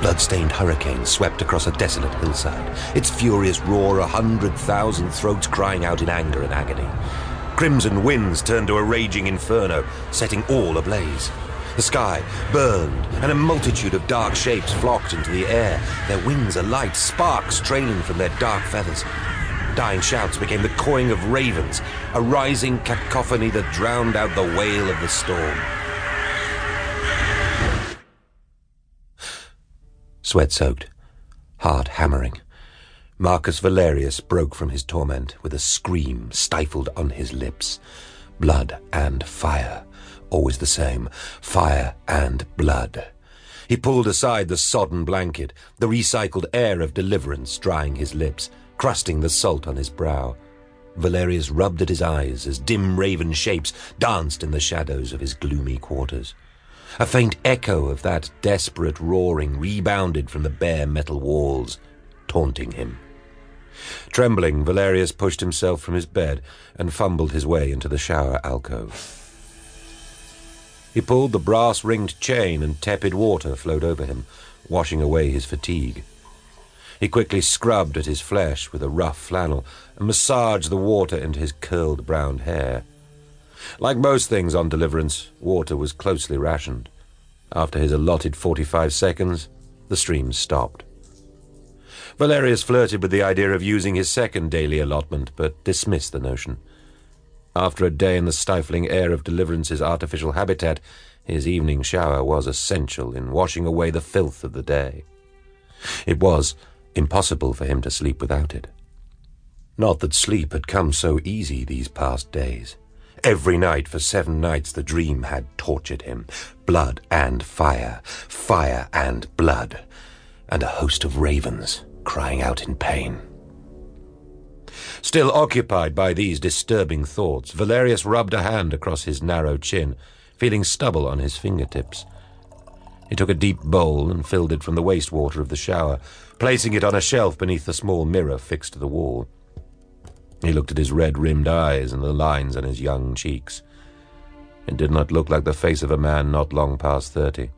blood-stained hurricane swept across a desolate hillside, its furious roar a hundred thousand throats crying out in anger and agony. Crimson winds turned to a raging inferno, setting all ablaze. The sky burned, and a multitude of dark shapes flocked into the air, their wings alight, sparks trailing from their dark feathers. Dying shouts became the cawing of ravens, a rising cacophony that drowned out the wail of the storm. Sweat soaked, heart hammering. Marcus Valerius broke from his torment with a scream stifled on his lips. Blood and fire, always the same, fire and blood. He pulled aside the sodden blanket, the recycled air of deliverance drying his lips, crusting the salt on his brow. Valerius rubbed at his eyes as dim raven shapes danced in the shadows of his gloomy quarters. A faint echo of that desperate roaring rebounded from the bare metal walls, taunting him. Trembling, Valerius pushed himself from his bed and fumbled his way into the shower alcove. He pulled the brass-ringed chain and tepid water flowed over him, washing away his fatigue. He quickly scrubbed at his flesh with a rough flannel and massaged the water into his curled brown hair. Like most things on deliverance, water was closely rationed. After his allotted 45 seconds, the stream stopped. Valerius flirted with the idea of using his second daily allotment, but dismissed the notion. After a day in the stifling air of Deliverance's artificial habitat, his evening shower was essential in washing away the filth of the day. It was impossible for him to sleep without it. Not that sleep had come so easy these past days. Every night for seven nights the dream had tortured him. Blood and fire, fire and blood, and a host of ravens crying out in pain. Still occupied by these disturbing thoughts, Valerius rubbed a hand across his narrow chin, feeling stubble on his fingertips. He took a deep bowl and filled it from the wastewater of the shower, placing it on a shelf beneath the small mirror fixed to the wall. He looked at his red-rimmed eyes and the lines on his young cheeks. It did not look like the face of a man not long past thirty.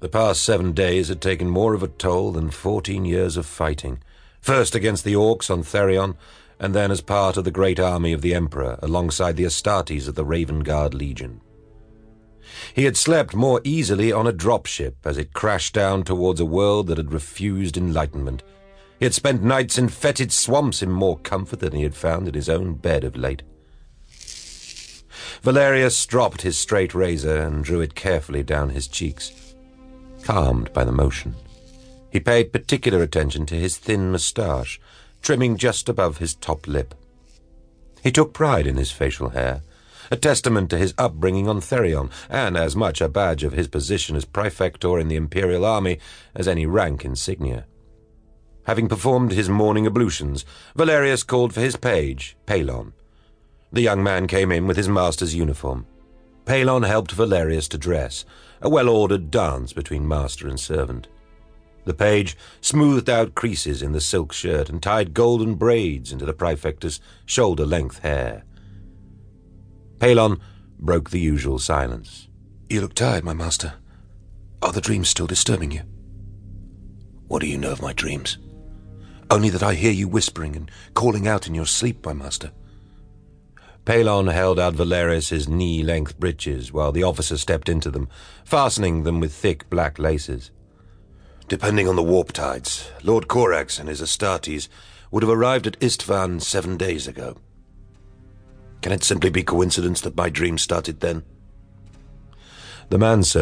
The past seven days had taken more of a toll than fourteen years of fighting, first against the Orcs on Therion, and then as part of the great army of the Emperor alongside the Astartes of the Raven Guard Legion. He had slept more easily on a dropship as it crashed down towards a world that had refused enlightenment. He had spent nights in fetid swamps in more comfort than he had found in his own bed of late. Valerius dropped his straight razor and drew it carefully down his cheeks, calmed by the motion. He paid particular attention to his thin moustache, trimming just above his top lip. He took pride in his facial hair, a testament to his upbringing on Therion, and as much a badge of his position as Praefector in the Imperial Army as any rank insignia. Having performed his morning ablutions, Valerius called for his page, Pelon. The young man came in with his master's uniform. Pelon helped Valerius to dress, a well-ordered dance between master and servant. The page smoothed out creases in the silk shirt and tied golden braids into the Praefector's shoulder-length hair. Pelon broke the usual silence. You look tired, my master. Are the dreams still disturbing you? What do you know of my dreams? Only that I hear you whispering and calling out in your sleep, my master. Pelon held out Valerius's knee-length breeches while the officer stepped into them, fastening them with thick black laces. Depending on the warp tides, Lord Corax and his Astartes would have arrived at Isstvan seven days ago. Can it simply be coincidence that my dream started then? The man said,